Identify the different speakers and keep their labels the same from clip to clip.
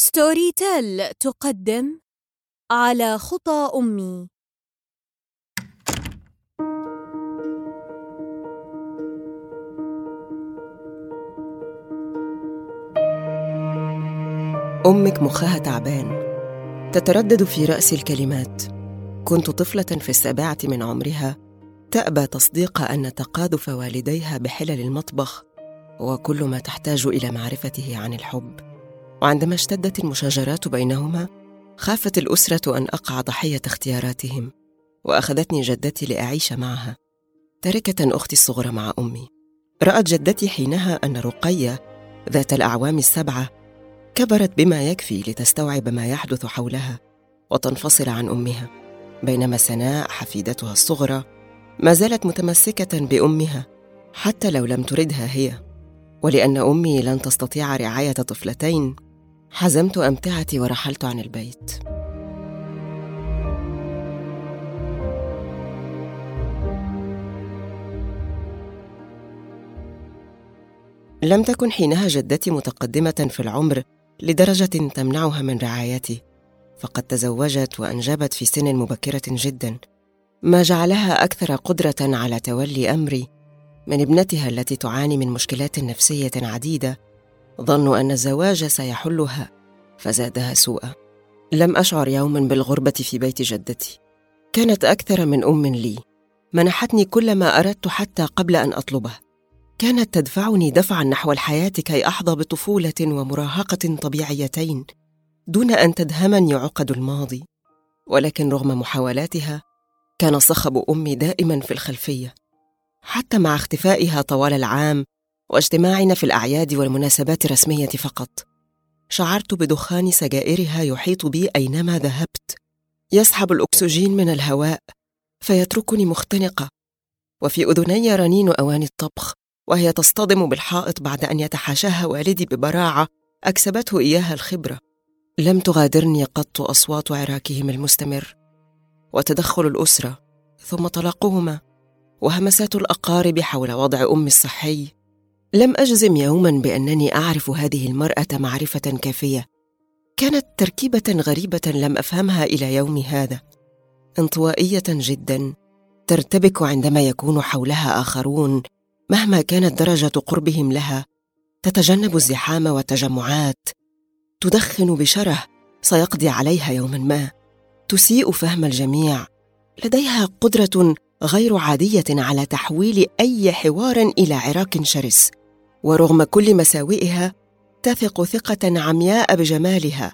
Speaker 1: ستوري تيل تقدم على خطى أمي.
Speaker 2: أمك مخها تعبان. تتردد في رأس الكلمات. كنت طفلة في السابعة من عمرها. تأبى تصديق أن تقاذف والديها بحلل المطبخ. وكل ما تحتاج إلى معرفته عن الحب. وعندما اشتدت المشاجرات بينهما خافت الأسرة أن أقع ضحية اختياراتهم وأخذتني جدتي لأعيش معها. تركة أختي الصغرى مع أمي. رأت جدتي حينها أن رقية ذات الأعوام السبعة كبرت بما يكفي لتستوعب ما يحدث حولها وتنفصل عن أمها. بينما سناء حفيدتها الصغرى ما زالت متمسكة بأمها حتى لو لم تردها هي ولأن أمي لن تستطيع رعاية طفلتين حزمت أمتعتي ورحلت عن البيت. لم تكن حينها جدتي متقدمة في العمر لدرجة تمنعها من رعايتي فقد تزوجت وأنجبت في سن مبكرة جدا ما جعلها أكثر قدرة على تولي أمري من ابنتها التي تعاني من مشكلات نفسية عديدة ظنوا أن الزواج سيحلها فزادها سوءا. لم أشعر يوما بالغربة في بيت جدتي. كانت أكثر من أم لي. منحتني كل ما أردت حتى قبل أن أطلبه. كانت تدفعني دفعا نحو الحياة كي أحظى بطفولة ومراهقة طبيعيتين دون أن تدهمني عقد الماضي. ولكن رغم محاولاتها كان صخب أمي دائما في الخلفية. حتى مع اختفائها طوال العام واجتماعنا في الأعياد والمناسبات الرسمية فقط. شعرت بدخان سجائرها يحيط بي أينما ذهبت. يسحب الأكسجين من الهواء فيتركني مختنقة. وفي أذني رنين أواني الطبخ وهي تصطدم بالحائط بعد أن يتحاشاها والدي ببراعة أكسبته إياها الخبرة. لم تغادرني قط أصوات عراكهم المستمر. وتدخل الأسرة ثم طلاقهما. وهمسات الأقارب حول وضع أمي الصحي. لم أجزم يوما بأنني أعرف هذه المرأة معرفة كافية. كانت تركيبة غريبة لم أفهمها إلى يوم هذا. انطوائية جدا ترتبك عندما يكون حولها آخرون مهما كانت درجة قربهم لها. تتجنب الزحام والتجمعات. تدخن بشره سيقضي عليها يوما ما. تسيء فهم الجميع. لديها قدرة غير عادية على تحويل أي حوار إلى عراك شرس. ورغم كل مساوئها تثق ثقة عمياء بجمالها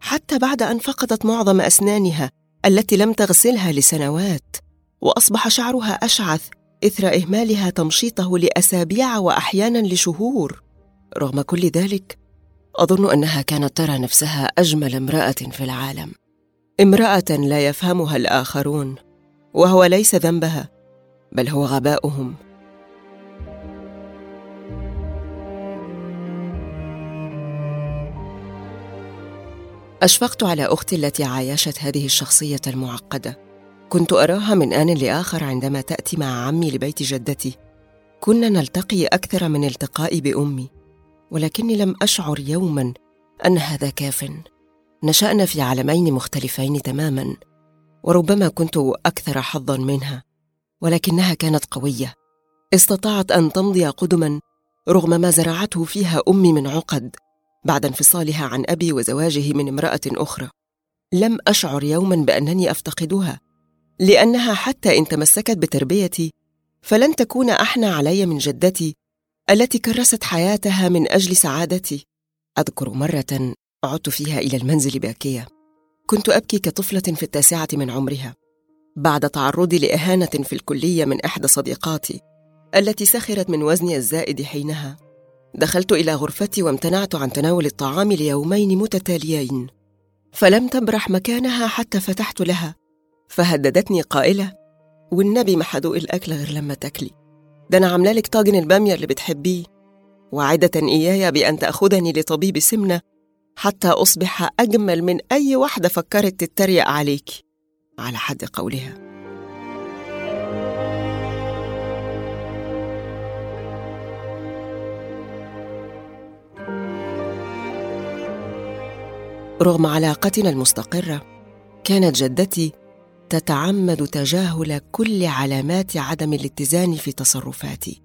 Speaker 2: حتى بعد أن فقدت معظم أسنانها التي لم تغسلها لسنوات وأصبح شعرها أشعث إثر إهمالها تمشيطه لأسابيع وأحيانا لشهور. رغم كل ذلك أظن أنها كانت ترى نفسها أجمل امرأة في العالم. امرأة لا يفهمها الآخرون وهو ليس ذنبها بل هو غباؤهم. أشفقت على أختي التي عايشت هذه الشخصية المعقدة. كنت أراها من آن لآخر عندما تأتي مع عمي لبيت جدتي. كنا نلتقي أكثر من التقائي بأمي ولكني لم أشعر يوما أن هذا كاف. نشأنا في عالمين مختلفين تماما وربما كنت أكثر حظا منها ولكنها كانت قوية. استطاعت أن تمضي قدما رغم ما زرعته فيها أمي من عقد. بعد انفصالها عن أبي وزواجه من امرأة أخرى. لم أشعر يوما بأنني أفتقدها لأنها حتى إن تمسكت بتربيتي فلن تكون أحنى علي من جدتي التي كرست حياتها من أجل سعادتي. أذكر مرة عدت فيها إلى المنزل باكية. كنت أبكي كطفلة في التاسعة من عمرها بعد تعرضي لإهانة في الكلية من إحدى صديقاتي التي سخرت من وزني الزائد حينها. دخلت إلى غرفتي وامتنعت عن تناول الطعام ليومين متتاليين. فلم تبرح مكانها حتى فتحت لها. فهددتني قائلة والنبي ما حدوق الأكل غير لما تاكلي. ده أنا عاملة لك طاجن البامية اللي بتحبيه. وعدة إياي بأن تأخذني لطبيب سمنة حتى أصبح أجمل من أي واحدة فكرت تتريق عليك. على حد قولها. رغم علاقتنا المستقرة كانت جدتي تتعمد تجاهل كل علامات عدم الاتزان في تصرفاتي.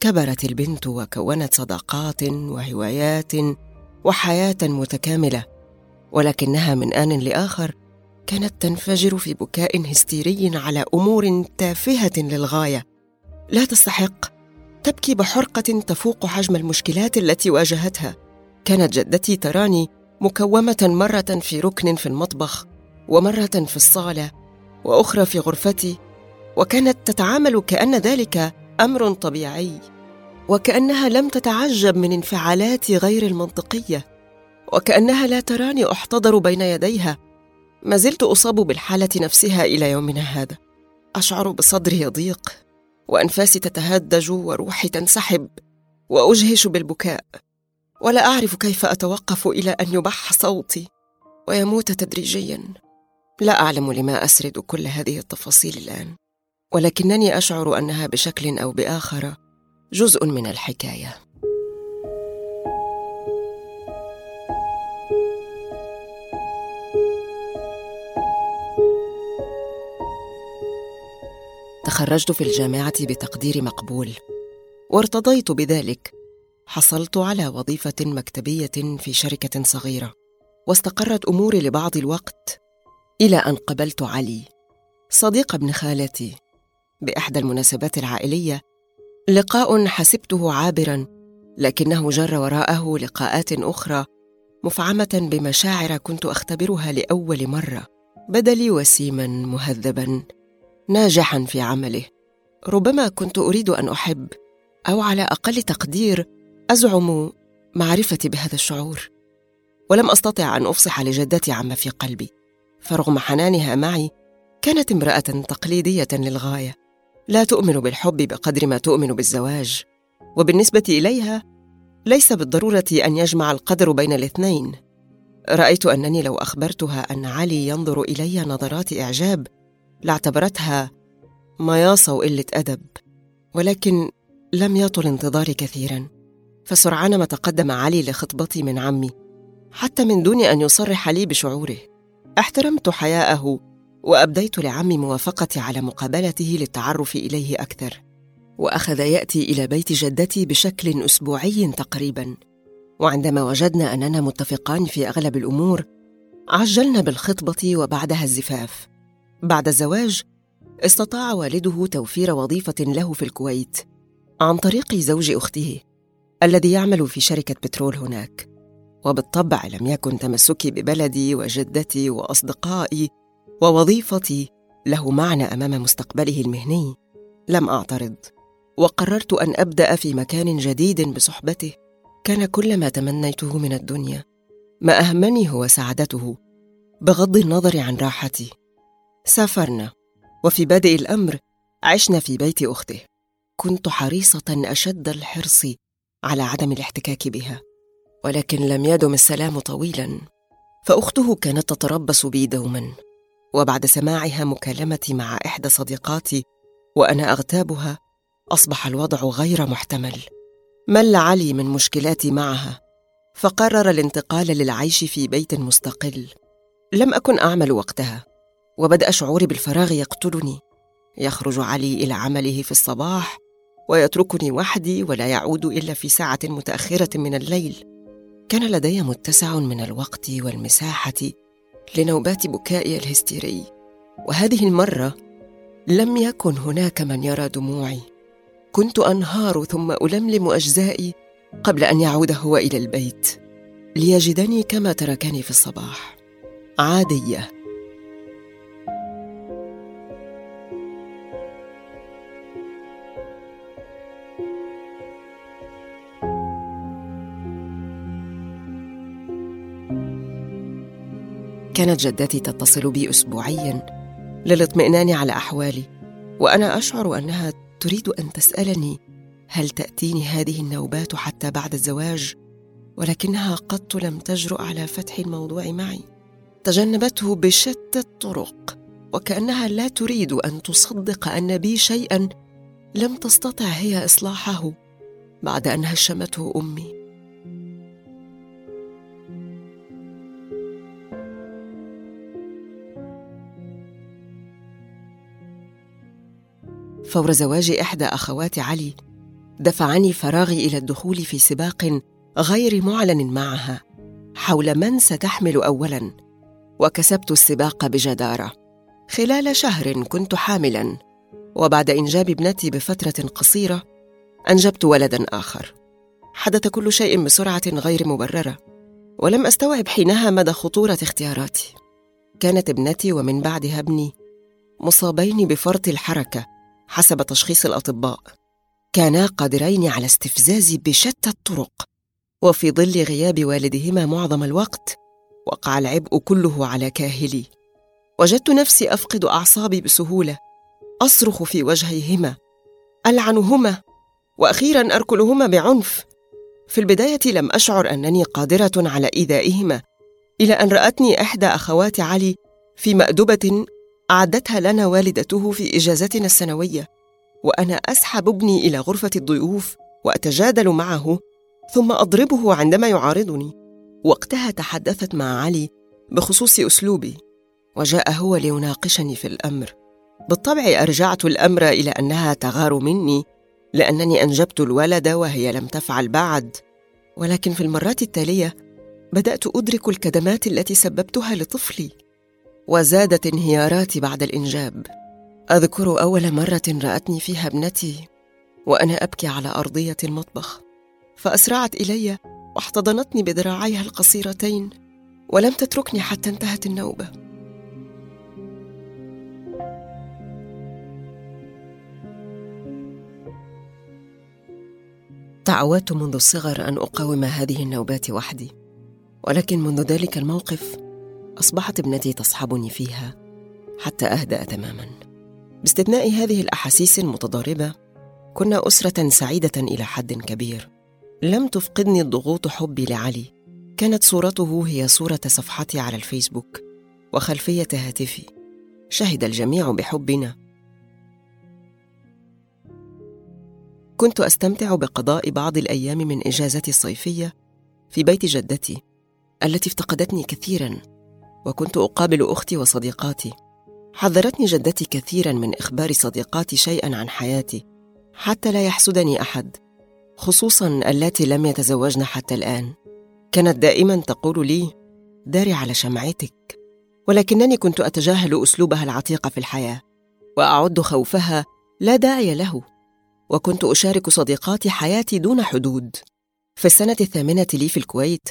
Speaker 2: كبرت البنت وكونت صداقات وهوايات وحياة متكاملة ولكنها من آن لآخر كانت تنفجر في بكاء هستيري على أمور تافهة للغاية. لا تستحق تبكي بحرقة تفوق حجم المشكلات التي واجهتها. كانت جدتي تراني مكومة مرة في ركن في المطبخ ومرة في الصالة وأخرى في غرفتي وكانت تتعامل كأن ذلك أمر طبيعي وكأنها لم تتعجب من انفعالاتي غير المنطقية وكأنها لا تراني أحتضر بين يديها. ما زلت أصاب بالحالة نفسها إلى يومنا هذا. أشعر بصدري يضيق وأنفاسي تتهدج وروحي تنسحب وأجهش بالبكاء. ولا أعرف كيف أتوقف إلى أن يبح صوتي ويموت تدريجيا. لا أعلم لما أسرد كل هذه التفاصيل الآن ولكنني أشعر أنها بشكل أو بآخر جزء من الحكاية. تخرجت في الجامعة بتقدير مقبول وارتضيت بذلك. حصلت على وظيفة مكتبية في شركة صغيرة واستقرت أموري لبعض الوقت إلى أن قبلت علي صديق ابن خالتي. بإحدى المناسبات العائلية لقاء حسبته عابرا لكنه جر وراءه لقاءات أخرى مفعمة بمشاعر كنت أختبرها لأول مرة بدا لي وسيما مهذبا ناجحا في عمله. ربما كنت أريد أن أحب أو على أقل تقدير أزعم معرفتي بهذا الشعور ولم أستطع أن أفصح لجدتي عما في قلبي فرغم حنانها معي كانت امرأة تقليدية للغاية لا تؤمن بالحب بقدر ما تؤمن بالزواج وبالنسبة إليها ليس بالضرورة أن يجمع القدر بين الاثنين. رأيت أنني لو أخبرتها أن علي ينظر إلي نظرات إعجاب لاعتبرتها مياصة وقلة أدب ولكن لم يطل انتظاري كثيرا. فسرعان ما تقدم علي لخطبتي من عمي حتى من دون أن يصرح لي بشعوره. احترمت حياءه وأبديت لعمي موافقتي على مقابلته للتعرف إليه أكثر. وأخذ يأتي إلى بيت جدتي بشكل أسبوعي تقريبا. وعندما وجدنا أننا متفقان في أغلب الأمور عجلنا بالخطبة وبعدها الزفاف. بعد الزواج استطاع والده توفير وظيفة له في الكويت عن طريق زوج أخته. الذي يعمل في شركة بترول هناك. وبالطبع لم يكن تمسكي ببلدي وجدتي وأصدقائي ووظيفتي له معنى أمام مستقبله المهني. لم أعترض. وقررت أن أبدأ في مكان جديد بصحبته. كان كل ما تمنيته من الدنيا. ما أهمني هو سعادته. بغض النظر عن راحتي. سافرنا. وفي بادئ الأمر عشنا في بيت أخته. كنت حريصة أشد الحرص على عدم الاحتكاك بها. ولكن لم يدم السلام طويلا. فأخته كانت تتربص بي دوما. وبعد سماعها مكالمتي مع إحدى صديقاتي وأنا أغتابها أصبح الوضع غير محتمل. مل علي من مشكلاتي معها. فقرر الانتقال للعيش في بيت مستقل. لم أكن أعمل وقتها. وبدا شعوري بالفراغ يقتلني. يخرج علي إلى عمله في الصباح ويتركني وحدي ولا يعود إلا في ساعة متأخرة من الليل. كان لدي متسع من الوقت والمساحة لنوبات بكائي الهستيري وهذه المرة لم يكن هناك من يرى دموعي. كنت أنهار ثم ألملم أجزائي قبل أن يعود هو إلى البيت ليجدني كما تركني في الصباح. عادية. كانت جدتي تتصل بي اسبوعيا للاطمئنان على أحوالي وأنا أشعر أنها تريد أن تسألني هل تأتيني هذه النوبات حتى بعد الزواج ولكنها قط لم تجرؤ على فتح الموضوع معي. تجنبته بشتى الطرق وكأنها لا تريد أن تصدق أن بي شيئا لم تستطع هي إصلاحه بعد أن هشمته أمي. فور زواج إحدى أخوات علي. دفعني فراغي إلى الدخول في سباق غير معلن معها حول من ستحمل أولاً. وكسبت السباق بجدارة. خلال شهر كنت حاملاً. وبعد إنجاب ابنتي بفترة قصيرة أنجبت ولداً آخر. حدث كل شيء بسرعة غير مبررة. ولم أستوعب حينها مدى خطورة اختياراتي. كانت ابنتي ومن بعدها ابني مصابين بفرط الحركة. حسب تشخيص الأطباء كانا قادرين على استفزازي بشتى الطرق. وفي ظل غياب والدهما معظم الوقت وقع العبء كله على كاهلي. وجدت نفسي أفقد أعصابي بسهولة. أصرخ في وجهيهما ألعنهما وأخيرا أركلهما بعنف. في البداية لم أشعر أنني قادرة على إيذائهما إلى أن رأتني إحدى أخوات علي في مأدبة أعدتها لنا والدته في إجازتنا السنوية وأنا أسحب ابني إلى غرفة الضيوف وأتجادل معه ثم أضربه عندما يعارضني. وقتها تحدثت مع علي بخصوص أسلوبي وجاء هو ليناقشني في الأمر. بالطبع أرجعت الأمر إلى أنها تغار مني لأنني أنجبت الولد وهي لم تفعل بعد. ولكن في المرات التالية بدأت أدرك الكدمات التي سببتها لطفلي. وزادت انهياراتي بعد الإنجاب. أذكر أول مرة رأتني فيها ابنتي وأنا أبكي على أرضية المطبخ. فأسرعت إلي واحتضنتني بذراعيها القصيرتين ولم تتركني حتى انتهت النوبة. تعودت منذ الصغر أن أقاوم هذه النوبات وحدي. ولكن منذ ذلك الموقف أصبحت ابنتي تصحبني فيها حتى أهدأ تماما. باستثناء هذه الأحاسيس المتضاربة كنا أسرة سعيدة إلى حد كبير. لم تفقدني الضغوط حبي لعلي. كانت صورته هي صورة صفحتي على الفيسبوك وخلفية هاتفي. شهد الجميع بحبنا. كنت أستمتع بقضاء بعض الأيام من إجازتي الصيفية في بيت جدتي التي افتقدتني كثيرا. وكنت أقابل أختي وصديقاتي. حذرتني جدتي كثيرا من إخبار صديقاتي شيئا عن حياتي حتى لا يحسدني أحد خصوصا اللاتي لم يتزوجن حتى الآن. كانت دائما تقول لي داري على شمعتك. ولكنني كنت أتجاهل أسلوبها العتيق في الحياة وأعد خوفها لا داعي له. وكنت أشارك صديقاتي حياتي دون حدود. في السنة الثامنة لي في الكويت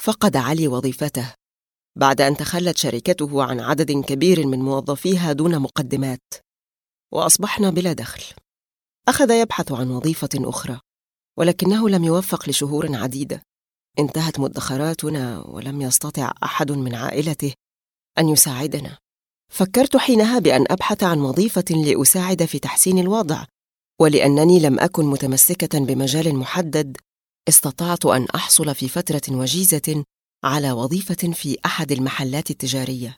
Speaker 2: فقد علي وظيفته. بعد أن تخلت شركته عن عدد كبير من موظفيها دون مقدمات. وأصبحنا بلا دخل. أخذ يبحث عن وظيفة أخرى ولكنه لم يوفق لشهور عديدة. انتهت مدخراتنا ولم يستطع أحد من عائلته أن يساعدنا. فكرت حينها بأن أبحث عن وظيفة لأساعد في تحسين الوضع ولأنني لم أكن متمسكة بمجال محدد استطعت أن أحصل في فترة وجيزة على وظيفة في أحد المحلات التجارية.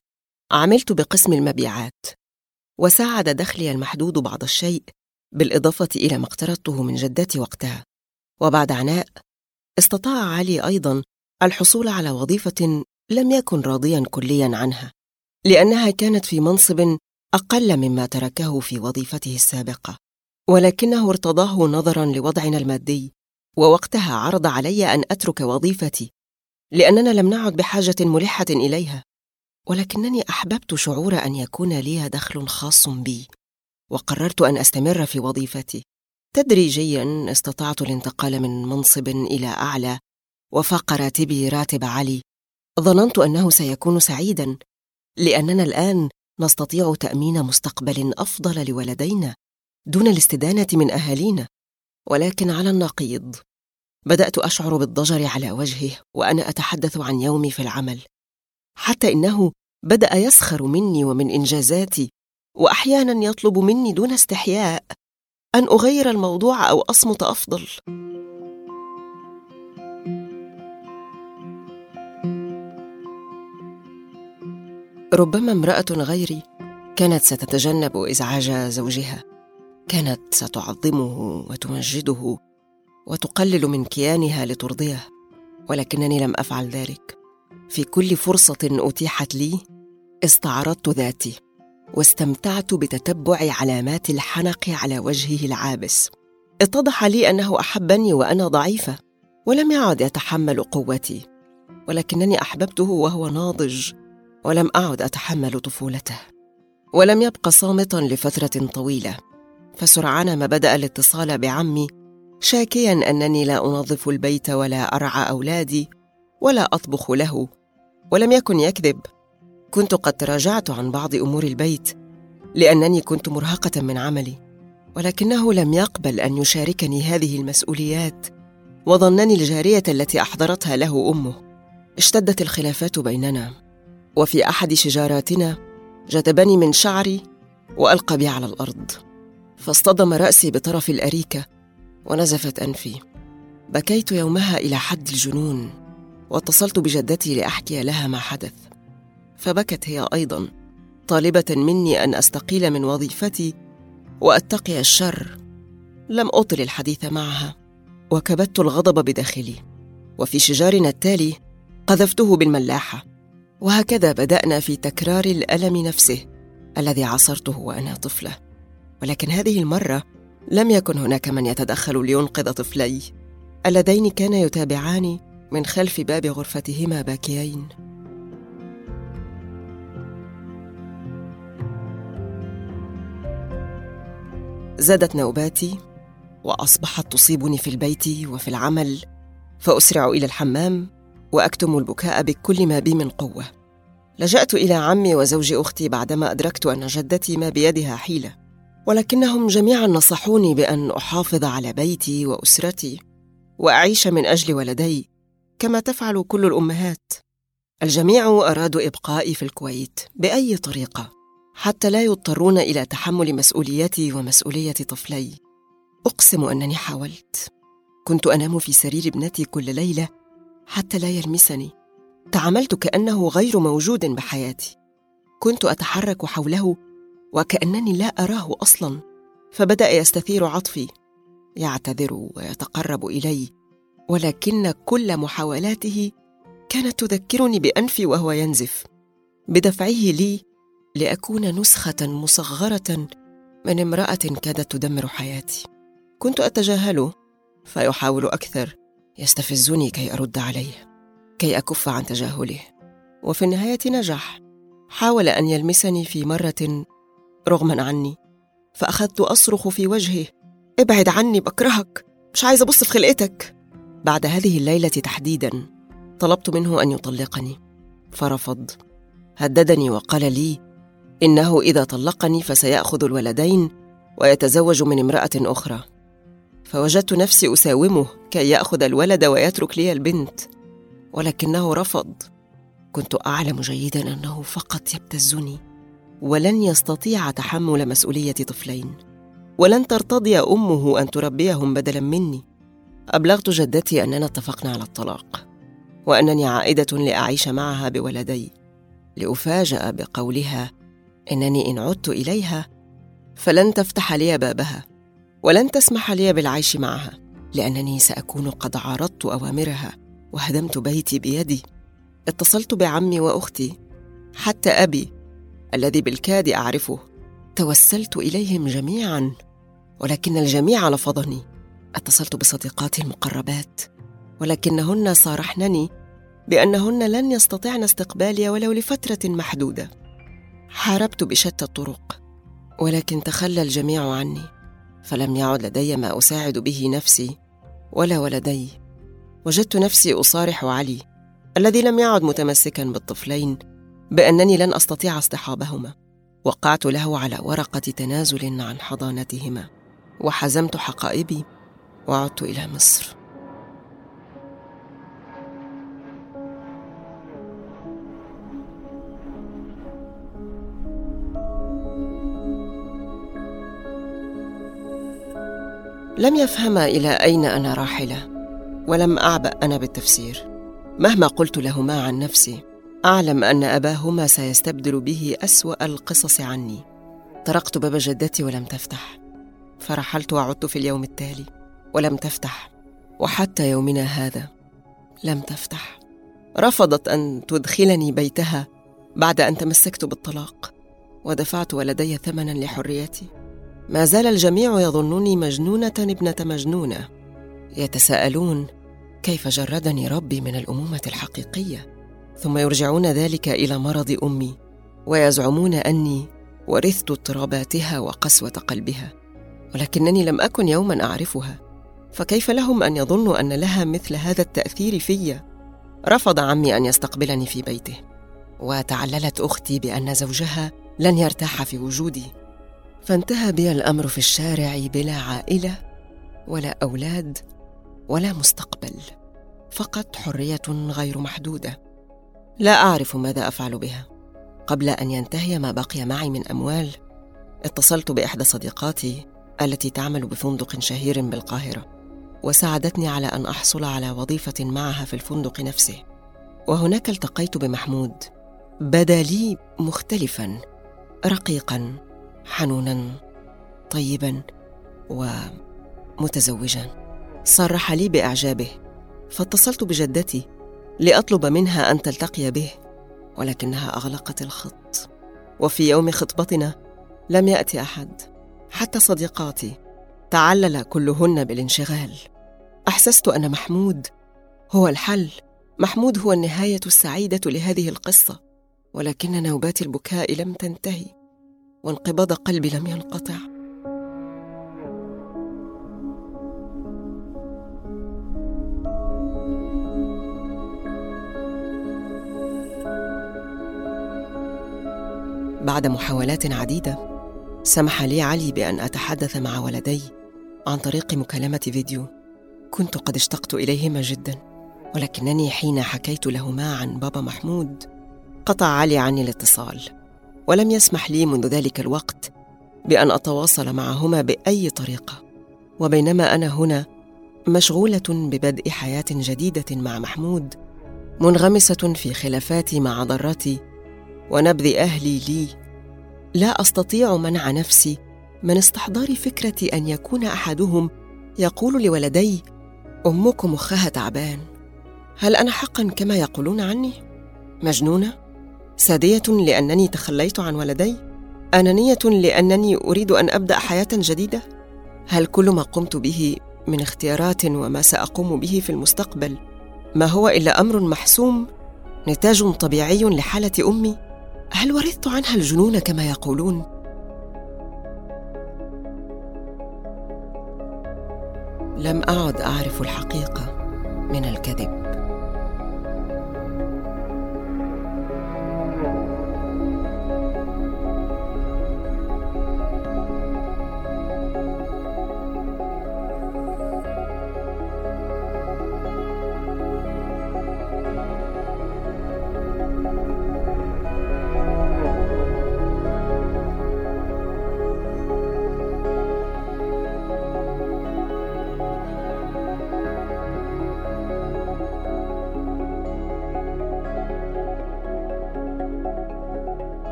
Speaker 2: عملت بقسم المبيعات. وساعد دخلي المحدود بعض الشيء بالإضافة إلى ما اقترضته من جدتي وقتها. وبعد عناء استطاع علي أيضا الحصول على وظيفة لم يكن راضيا كليا عنها لأنها كانت في منصب أقل مما تركه في وظيفته السابقة. ولكنه ارتضاه نظرا لوضعنا المادي ووقتها عرض علي أن أترك وظيفتي. لأننا لم نعد بحاجة ملحة إليها ولكنني أحببت شعور أن يكون لي دخل خاص بي وقررت أن أستمر في وظيفتي. تدريجيا استطعت الانتقال من منصب إلى أعلى وفاق راتبي راتب علي ظننت أنه سيكون سعيدا لأننا الآن نستطيع تأمين مستقبل أفضل لولدينا دون الاستدانة من أهالينا ولكن على النقيض. بدأت أشعر بالضجر على وجهه وأنا أتحدث عن يومي في العمل حتى إنه بدأ يسخر مني ومن إنجازاتي واحيانا يطلب مني دون استحياء أن أغير الموضوع أو أصمت أفضل. ربما امرأة غيري كانت ستتجنب إزعاج زوجها كانت ستعظمه وتمجده وتقلل من كيانها لترضيه ولكنني لم أفعل ذلك. في كل فرصة أتيحت لي استعرضت ذاتي واستمتعت بتتبع علامات الحنق على وجهه العابس. اتضح لي أنه أحبني وأنا ضعيفة ولم يعد يتحمل قوتي ولكنني أحببته وهو ناضج ولم أعد أتحمل طفولته. ولم يبق صامتا لفترة طويلة فسرعان ما بدأ الاتصال بعمي شاكيا أنني لا أنظف البيت ولا أرعى أولادي ولا أطبخ له ولم يكن يكذب. كنت قد تراجعت عن بعض أمور البيت لأنني كنت مرهقة من عملي ولكنه لم يقبل أن يشاركني هذه المسؤوليات وظنني الجارية التي أحضرتها له أمه. اشتدت الخلافات بيننا وفي أحد شجاراتنا جذبني من شعري وألقى بي على الأرض. فاصطدم رأسي بطرف الأريكة ونزفت أنفي. بكيت يومها إلى حد الجنون واتصلت بجدتي لأحكي لها ما حدث. فبكت هي أيضا طالبة مني أن أستقيل من وظيفتي وأتقي الشر. لم أطل الحديث معها وكبت الغضب بداخلي. وفي شجارنا التالي قذفته بالملاحة. وهكذا بدأنا في تكرار الألم نفسه الذي عاصرته وأنا طفلة. ولكن هذه المرة لم يكن هناك من يتدخل لينقذ طفلي. اللذين كانا يتابعاني من خلف باب غرفتهما باكيين. زادت نوباتي وأصبحت تصيبني في البيت وفي العمل فأسرع إلى الحمام وأكتم البكاء بكل ما بي من قوة. لجأت إلى عمي وزوج أختي بعدما أدركت أن جدتي ما بيدها حيلة. ولكنهم جميعا نصحوني بأن أحافظ على بيتي وأسرتي وأعيش من أجل ولدي كما تفعل كل الأمهات. الجميع أرادوا إبقائي في الكويت بأي طريقة حتى لا يضطرون إلى تحمل مسؤوليتي ومسؤولية طفلي. أقسم أنني حاولت. كنت أنام في سرير ابنتي كل ليلة حتى لا يلمسني. تعاملت كأنه غير موجود بحياتي. كنت أتحرك حوله وكأنني لا أراه أصلا فبدأ يستثير عطفي يعتذر ويتقرب إلي ولكن كل محاولاته كانت تذكرني بأنفي وهو ينزف. بدفعه لي لأكون نسخة مصغرة من امرأة كادت تدمر حياتي. كنت أتجاهله فيحاول أكثر يستفزني كي أرد عليه كي أكف عن تجاهله. وفي النهاية نجح حاول أن يلمسني في مرة رغما عني. فأخذت أصرخ في وجهه. ابعد عني بكرهك. مش عايزه أبص في خلقتك. بعد هذه الليلة تحديدا طلبت منه أن يطلقني. فرفض. هددني وقال لي إنه إذا طلقني فسيأخذ الولدين ويتزوج من امرأة أخرى. فوجدت نفسي أساومه كي يأخذ الولد ويترك لي البنت. ولكنه رفض. كنت أعلم جيدا أنه فقط يبتزني. ولن يستطيع تحمل مسؤولية طفلين. ولن ترتضي أمه أن تربيهم بدلا مني. أبلغت جدتي أننا اتفقنا على الطلاق وأنني عائدة لأعيش معها بولدي لأفاجأ بقولها إنني إن عدت إليها فلن تفتح لي بابها ولن تسمح لي بالعيش معها لأنني سأكون قد عارضت أوامرها وهدمت بيتي بيدي. اتصلت بعمي وأختي حتى أبي الذي بالكاد أعرفه. توسلت إليهم جميعا ولكن الجميع لفظني. اتصلت بصديقاتي المقربات ولكنهن صارحنني بأنهن لن يستطعن استقبالي ولو لفترة محدودة. حاربت بشتى الطرق ولكن تخلى الجميع عني. فلم يعد لدي ما أساعد به نفسي ولا ولدي. وجدت نفسي أصارح علي الذي لم يعد متمسكا بالطفلين بأنني لن أستطيع اصطحابهما. وقعت له على ورقة تنازل عن حضانتهما. وحزمت حقائبي. وعدت إلى مصر. لم يفهما إلى أين أنا راحلة. ولم أعبأ أنا بالتفسير. مهما قلت لهما عن نفسي. أعلم أن أباهما سيستبدل به أسوأ القصص عني. طرقت باب جدتي ولم تفتح. فرحلت وعدت في اليوم التالي ولم تفتح. وحتى يومنا هذا لم تفتح. رفضت أن تدخلني بيتها بعد أن تمسكت بالطلاق. ودفعت ولدي ثمنا لحريتي. ما زال الجميع يظنني مجنونة ابنة مجنونة. يتساءلون كيف جردني ربي من الأمومة الحقيقية. ثم يرجعون ذلك إلى مرض أمي ويزعمون أني ورثت اضطراباتها وقسوة قلبها ولكنني لم أكن يوما أعرفها. فكيف لهم أن يظنوا أن لها مثل هذا التأثير في؟ رفض عمي أن يستقبلني في بيته. وتعللت أختي بأن زوجها لن يرتاح في وجودي. فانتهى بي الأمر في الشارع بلا عائلة ولا أولاد ولا مستقبل. فقط حرية غير محدودة. لا أعرف ماذا أفعل بها. قبل أن ينتهي ما بقي معي من أموال اتصلت بإحدى صديقاتي التي تعمل بفندق شهير بالقاهرة وساعدتني على أن أحصل على وظيفة معها في الفندق نفسه. وهناك التقيت بمحمود بدا لي مختلفا رقيقا حنونا طيبا ومتزوجا. صرح لي بإعجابه فاتصلت بجدتي لأطلب منها أن تلتقي به ولكنها أغلقت الخط. وفي يوم خطبتنا لم يأتي أحد حتى صديقاتي تعلل كلهن بالانشغال. أحسست أن محمود هو الحل. محمود هو النهاية السعيدة لهذه القصة ولكن نوبات البكاء لم تنتهي وانقباض قلبي لم ينقطع. بعد محاولات عديدة. سمح لي علي بأن أتحدث مع ولدي عن طريق مكالمة فيديو. كنت قد اشتقت إليهما جدا ولكنني حين حكيت لهما عن بابا محمود قطع علي عني الاتصال. ولم يسمح لي منذ ذلك الوقت بأن أتواصل معهما بأي طريقة. وبينما أنا هنا مشغولة ببدء حياة جديدة مع محمود منغمسة في خلافاتي مع ضرتي ونبذ أهلي لي. لا أستطيع منع نفسي من استحضار فكرة أن يكون أحدهم يقول لولدي أمك مخها تعبان. هل أنا حقا كما يقولون عني؟ مجنونة. سادية لأنني تخليت عن ولدي. أنانية لأنني أريد أن أبدأ حياة جديدة. هل كل ما قمت به من اختيارات وما سأقوم به في المستقبل ما هو إلا أمر محسوم نتاج طبيعي لحالة أمي؟ هل ورثت عنها الجنون كما يقولون؟ لم أعد أعرف الحقيقة من الكذب.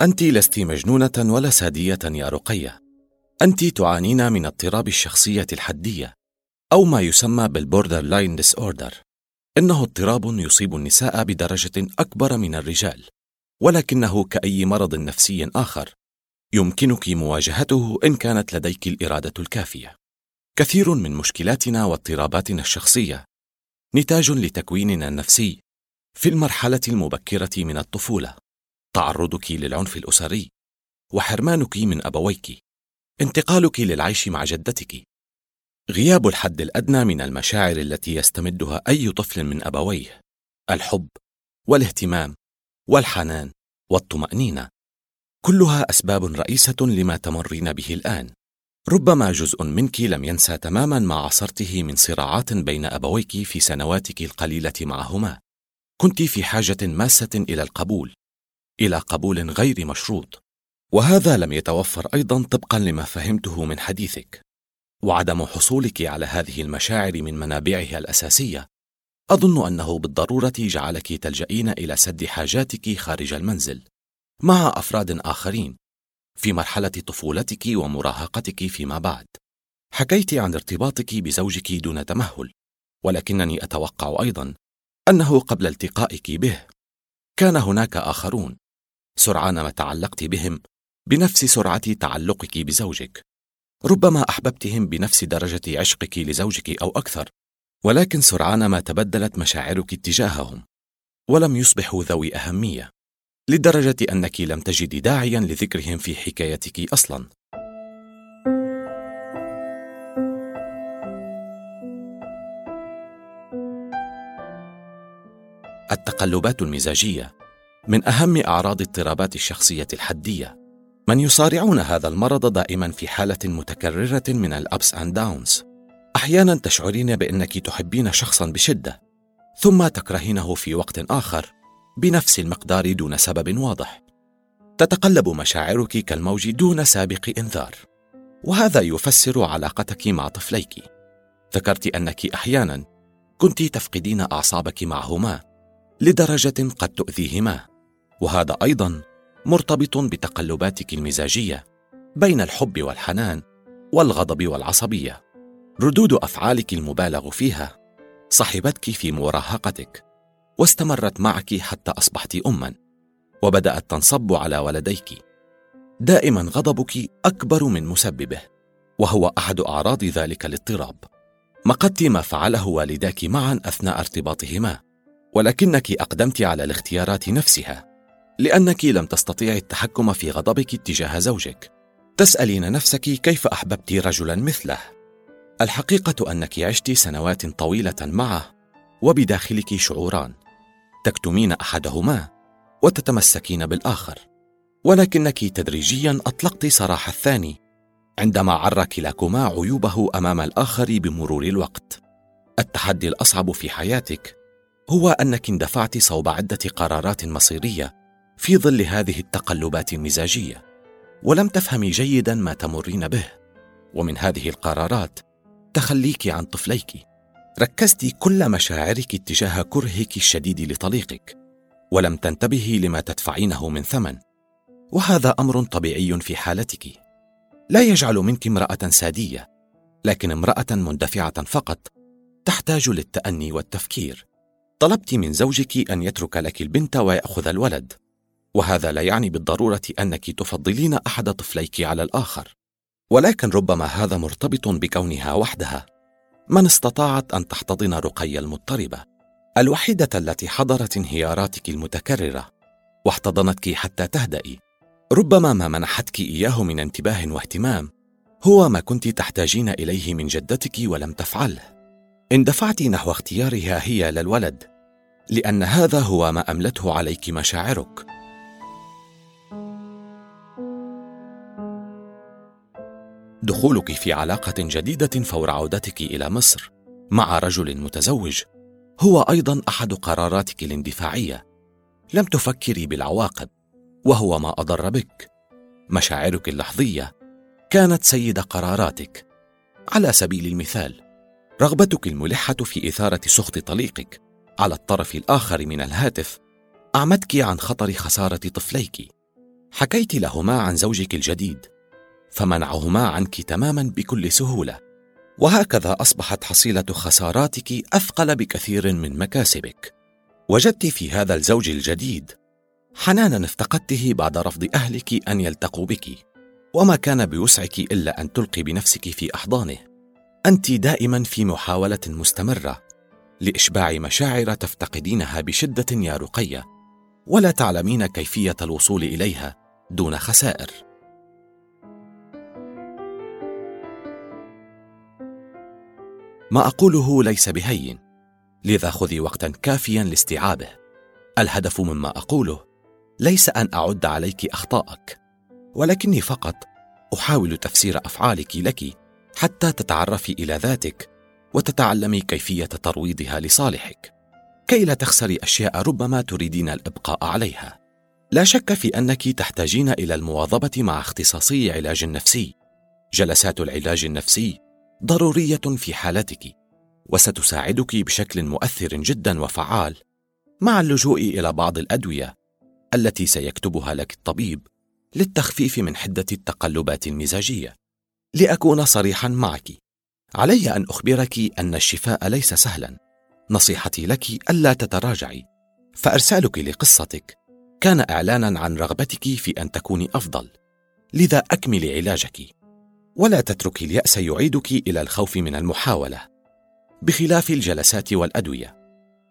Speaker 3: أنت لست مجنونة ولا سادية يا رقية. أنت تعانين من اضطراب الشخصية الحدية أو ما يسمى بال borderline disorder إنه اضطراب يصيب النساء بدرجة أكبر من الرجال ولكنه كأي مرض نفسي آخر يمكنك مواجهته إن كانت لديك الإرادة الكافية. كثير من مشكلاتنا واضطراباتنا الشخصية. نتاج لتكويننا النفسي في المرحلة المبكرة من الطفولة. تعرضك للعنف الأسري وحرمانك من أبويك انتقالك للعيش مع جدتك. غياب الحد الأدنى من المشاعر التي يستمدها أي طفل من أبويه الحب والاهتمام والحنان والطمأنينة. كلها أسباب رئيسة لما تمرين به الآن. ربما جزء منك لم ينسى تماما ما عصرته من صراعات بين أبويك في سنواتك القليلة معهما. كنت في حاجة ماسة إلى القبول. إلى قبول غير مشروط. وهذا لم يتوفر أيضا طبقا لما فهمته من حديثك. وعدم حصولك على هذه المشاعر من منابعها الأساسية. أظن أنه بالضرورة جعلك تلجئين إلى سد حاجاتك خارج المنزل مع أفراد آخرين في مرحلة طفولتك ومراهقتك فيما بعد. حكيت عن ارتباطك بزوجك دون تمهل ولكنني أتوقع أيضا أنه قبل التقائك به كان هناك آخرون. سرعان ما تعلقت بهم بنفس سرعة تعلقك بزوجك. ربما أحببتهم بنفس درجة عشقك لزوجك أو أكثر ولكن سرعان ما تبدلت مشاعرك اتجاههم ولم يصبحوا ذوي أهمية لدرجة أنك لم تجدي داعيا لذكرهم في حكايتك أصلا. التقلبات المزاجية من أهم أعراض اضطرابات الشخصية الحدية. من يصارعون هذا المرض دائما في حالة متكررة من الابس اند داونز أحيانا تشعرين بأنك تحبين شخصا بشدة ثم تكرهينه في وقت آخر بنفس المقدار دون سبب واضح. تتقلب مشاعرك كالموج دون سابق إنذار وهذا يفسر علاقتك مع طفليك. ذكرت أنك أحيانا كنت تفقدين أعصابك معهما لدرجة قد تؤذيهما. وهذا أيضا مرتبط بتقلباتك المزاجية بين الحب والحنان والغضب والعصبية. ردود أفعالك المبالغ فيها صحبتك في مراهقتك واستمرت معك حتى أصبحت اما وبدأت تنصب على ولديك. دائما غضبك أكبر من مسببه وهو أحد أعراض ذلك الاضطراب. مقدت ما فعله والداك معا أثناء ارتباطهما. ولكنك أقدمت على الاختيارات نفسها لأنك لم تستطيعي التحكم في غضبك اتجاه زوجك. تسألين نفسك كيف أحببت رجلا مثله. الحقيقة أنك عشت سنوات طويلة معه وبداخلك شعوران. تكتمين أحدهما وتتمسكين بالآخر. ولكنك تدريجيا أطلقت سراح الثاني عندما عر كلاكما عيوبه أمام الآخر بمرور الوقت. التحدي الأصعب في حياتك هو انك اندفعت صوب عدة قرارات مصيرية في ظل هذه التقلبات المزاجية ولم تفهمي جيدا ما تمرين به. ومن هذه القرارات تخليك عن طفليك. ركزت كل مشاعرك اتجاه كرهك الشديد لطليقك ولم تنتبهي لما تدفعينه من ثمن. وهذا أمر طبيعي في حالتك. لا يجعل منك امرأة سادية لكن امرأة مندفعة فقط تحتاج للتأني والتفكير. طلبت من زوجك أن يترك لك البنت ويأخذ الولد. وهذا لا يعني بالضرورة أنك تفضلين أحد طفليك على الآخر. ولكن ربما هذا مرتبط بكونها وحدها. من استطاعت أن تحتضن رقي المضطربة. الوحيدة التي حضرت انهياراتك المتكررة. واحتضنتك حتى تهدئي. ربما ما منحتك إياه من انتباه واهتمام. هو ما كنت تحتاجين إليه من جدتك ولم تفعله. اندفعت نحو اختيارها هي للولد. لأن هذا هو ما أملته عليك مشاعرك. دخولك في علاقة جديدة فور عودتك إلى مصر مع رجل متزوج. هو أيضا أحد قراراتك الاندفاعية. لم تفكري بالعواقب وهو ما أضر بك. مشاعرك اللحظية كانت سيد قراراتك. على سبيل المثال رغبتك الملحة في إثارة سخط طليقك. على الطرف الآخر من الهاتف اعمتك عن خطر خسارة طفليك. حكيت لهما عن زوجك الجديد فمنعهما عنك تماما بكل سهولة. وهكذا أصبحت حصيلة خساراتك أثقل بكثير من مكاسبك. وجدت في هذا الزوج الجديد حنانا افتقدته بعد رفض أهلك أن يلتقوا بك. وما كان بوسعك إلا أن تلقي بنفسك في أحضانه. أنت دائما في محاولة مستمرة. لإشباع مشاعر تفتقدينها بشدة يا رقية ولا تعلمين كيفية الوصول إليها دون خسائر. ما أقوله ليس بهين لذا خذي وقتا كافيا لاستيعابه. الهدف مما أقوله ليس أن أعد عليك أخطاءك ولكني فقط أحاول تفسير أفعالك لك حتى تتعرفي إلى ذاتك وتتعلمي كيفية ترويضها لصالحك. كي لا تخسري أشياء ربما تريدين الإبقاء عليها. لا شك في أنك تحتاجين إلى المواظبة مع اختصاصي علاج نفسي. جلسات العلاج النفسي ضرورية في حالتك وستساعدك بشكل مؤثر جدا وفعال. مع اللجوء إلى بعض الأدوية التي سيكتبها لك الطبيب للتخفيف من حدة التقلبات المزاجية. لأكون صريحا معك علي أن أخبرك أن الشفاء ليس سهلا. نصيحتي لك ألا تتراجعي. فأرسالك لقصتك. كان إعلانا عن رغبتك في أن تكوني أفضل. لذا أكملي علاجك. ولا تتركي اليأس يعيدك إلى الخوف من المحاولة. بخلاف الجلسات والأدوية.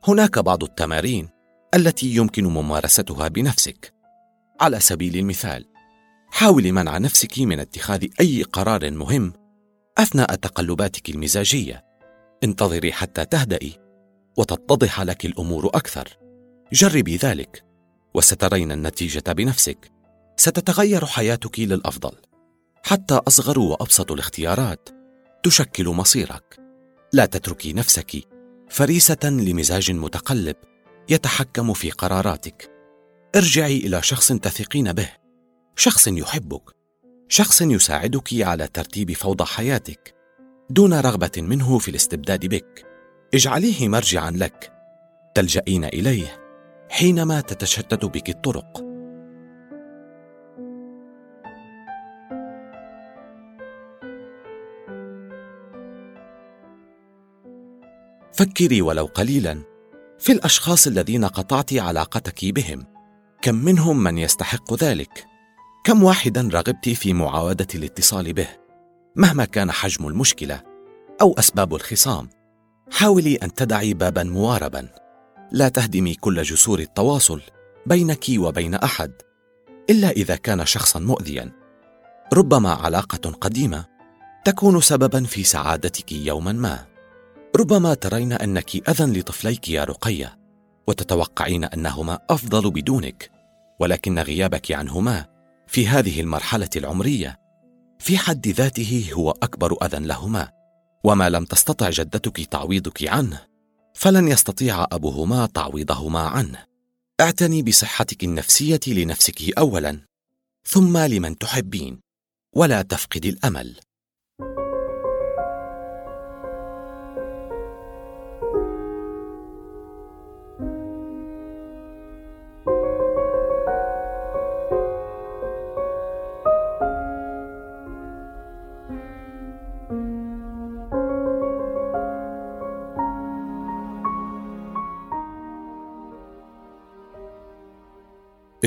Speaker 3: هناك بعض التمارين التي يمكن ممارستها بنفسك. على سبيل المثال حاولي منع نفسك من اتخاذ أي قرار مهم أثناء تقلباتك المزاجية. انتظري حتى تهدئي وتتضح لك الأمور أكثر. جربي ذلك وسترين النتيجة بنفسك. ستتغير حياتك للأفضل. حتى أصغر وأبسط الاختيارات تشكل مصيرك. لا تتركي نفسك فريسة لمزاج متقلب يتحكم في قراراتك. ارجعي إلى شخص تثقين به شخص يحبك. شخص يساعدك على ترتيب فوضى حياتك دون رغبة منه في الاستبداد بك. اجعليه مرجعا لك. تلجئين إليه حينما تتشتت بك الطرق. فكري ولو قليلا في الأشخاص الذين قطعت علاقتك بهم. كم منهم من يستحق ذلك؟ كم واحدا رغبت في معاودة الاتصال به؟ مهما كان حجم المشكلة أو أسباب الخصام حاولي أن تدعي بابا مواربا. لا تهدمي كل جسور التواصل بينك وبين أحد إلا إذا كان شخصا مؤذيا. ربما علاقة قديمة تكون سببا في سعادتك يوما ما. ربما ترين أنك اذى لطفليك يا رقية وتتوقعين أنهما أفضل بدونك ولكن غيابك عنهما في هذه المرحلة العمرية. في حد ذاته هو أكبر أذى لهما وما لم تستطع جدتك تعويضك عنه فلن يستطيع أبوهما تعويضهما عنه. اعتني بصحتك النفسية لنفسك اولا ثم لمن تحبين ولا تفقد الأمل.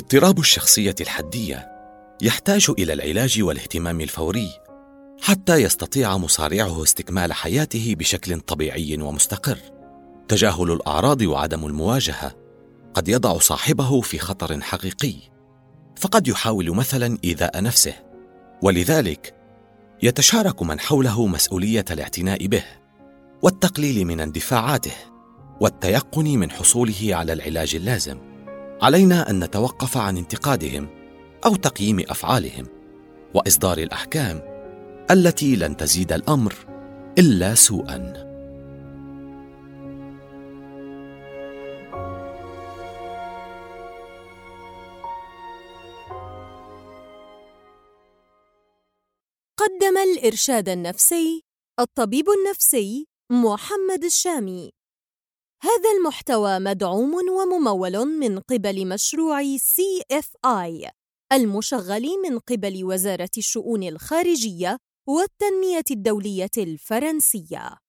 Speaker 3: اضطراب الشخصية الحدية يحتاج إلى العلاج والاهتمام الفوري حتى يستطيع مصارعه استكمال حياته بشكل طبيعي ومستقر. تجاهل الأعراض وعدم المواجهة قد يضع صاحبه في خطر حقيقي فقد يحاول مثلا إيذاء نفسه ولذلك يتشارك من حوله مسؤولية الاعتناء به والتقليل من اندفاعاته والتيقن من حصوله على العلاج اللازم. علينا أن نتوقف عن انتقادهم أو تقييم أفعالهم وإصدار الأحكام التي لن تزيد الأمر إلا سوءا.
Speaker 1: قدم الإرشاد النفسي الطبيب النفسي محمد الشامي. هذا المحتوى مدعوم وممول من قبل مشروع CFI المشغل من قبل وزارة الشؤون الخارجية والتنمية الدولية الفرنسية.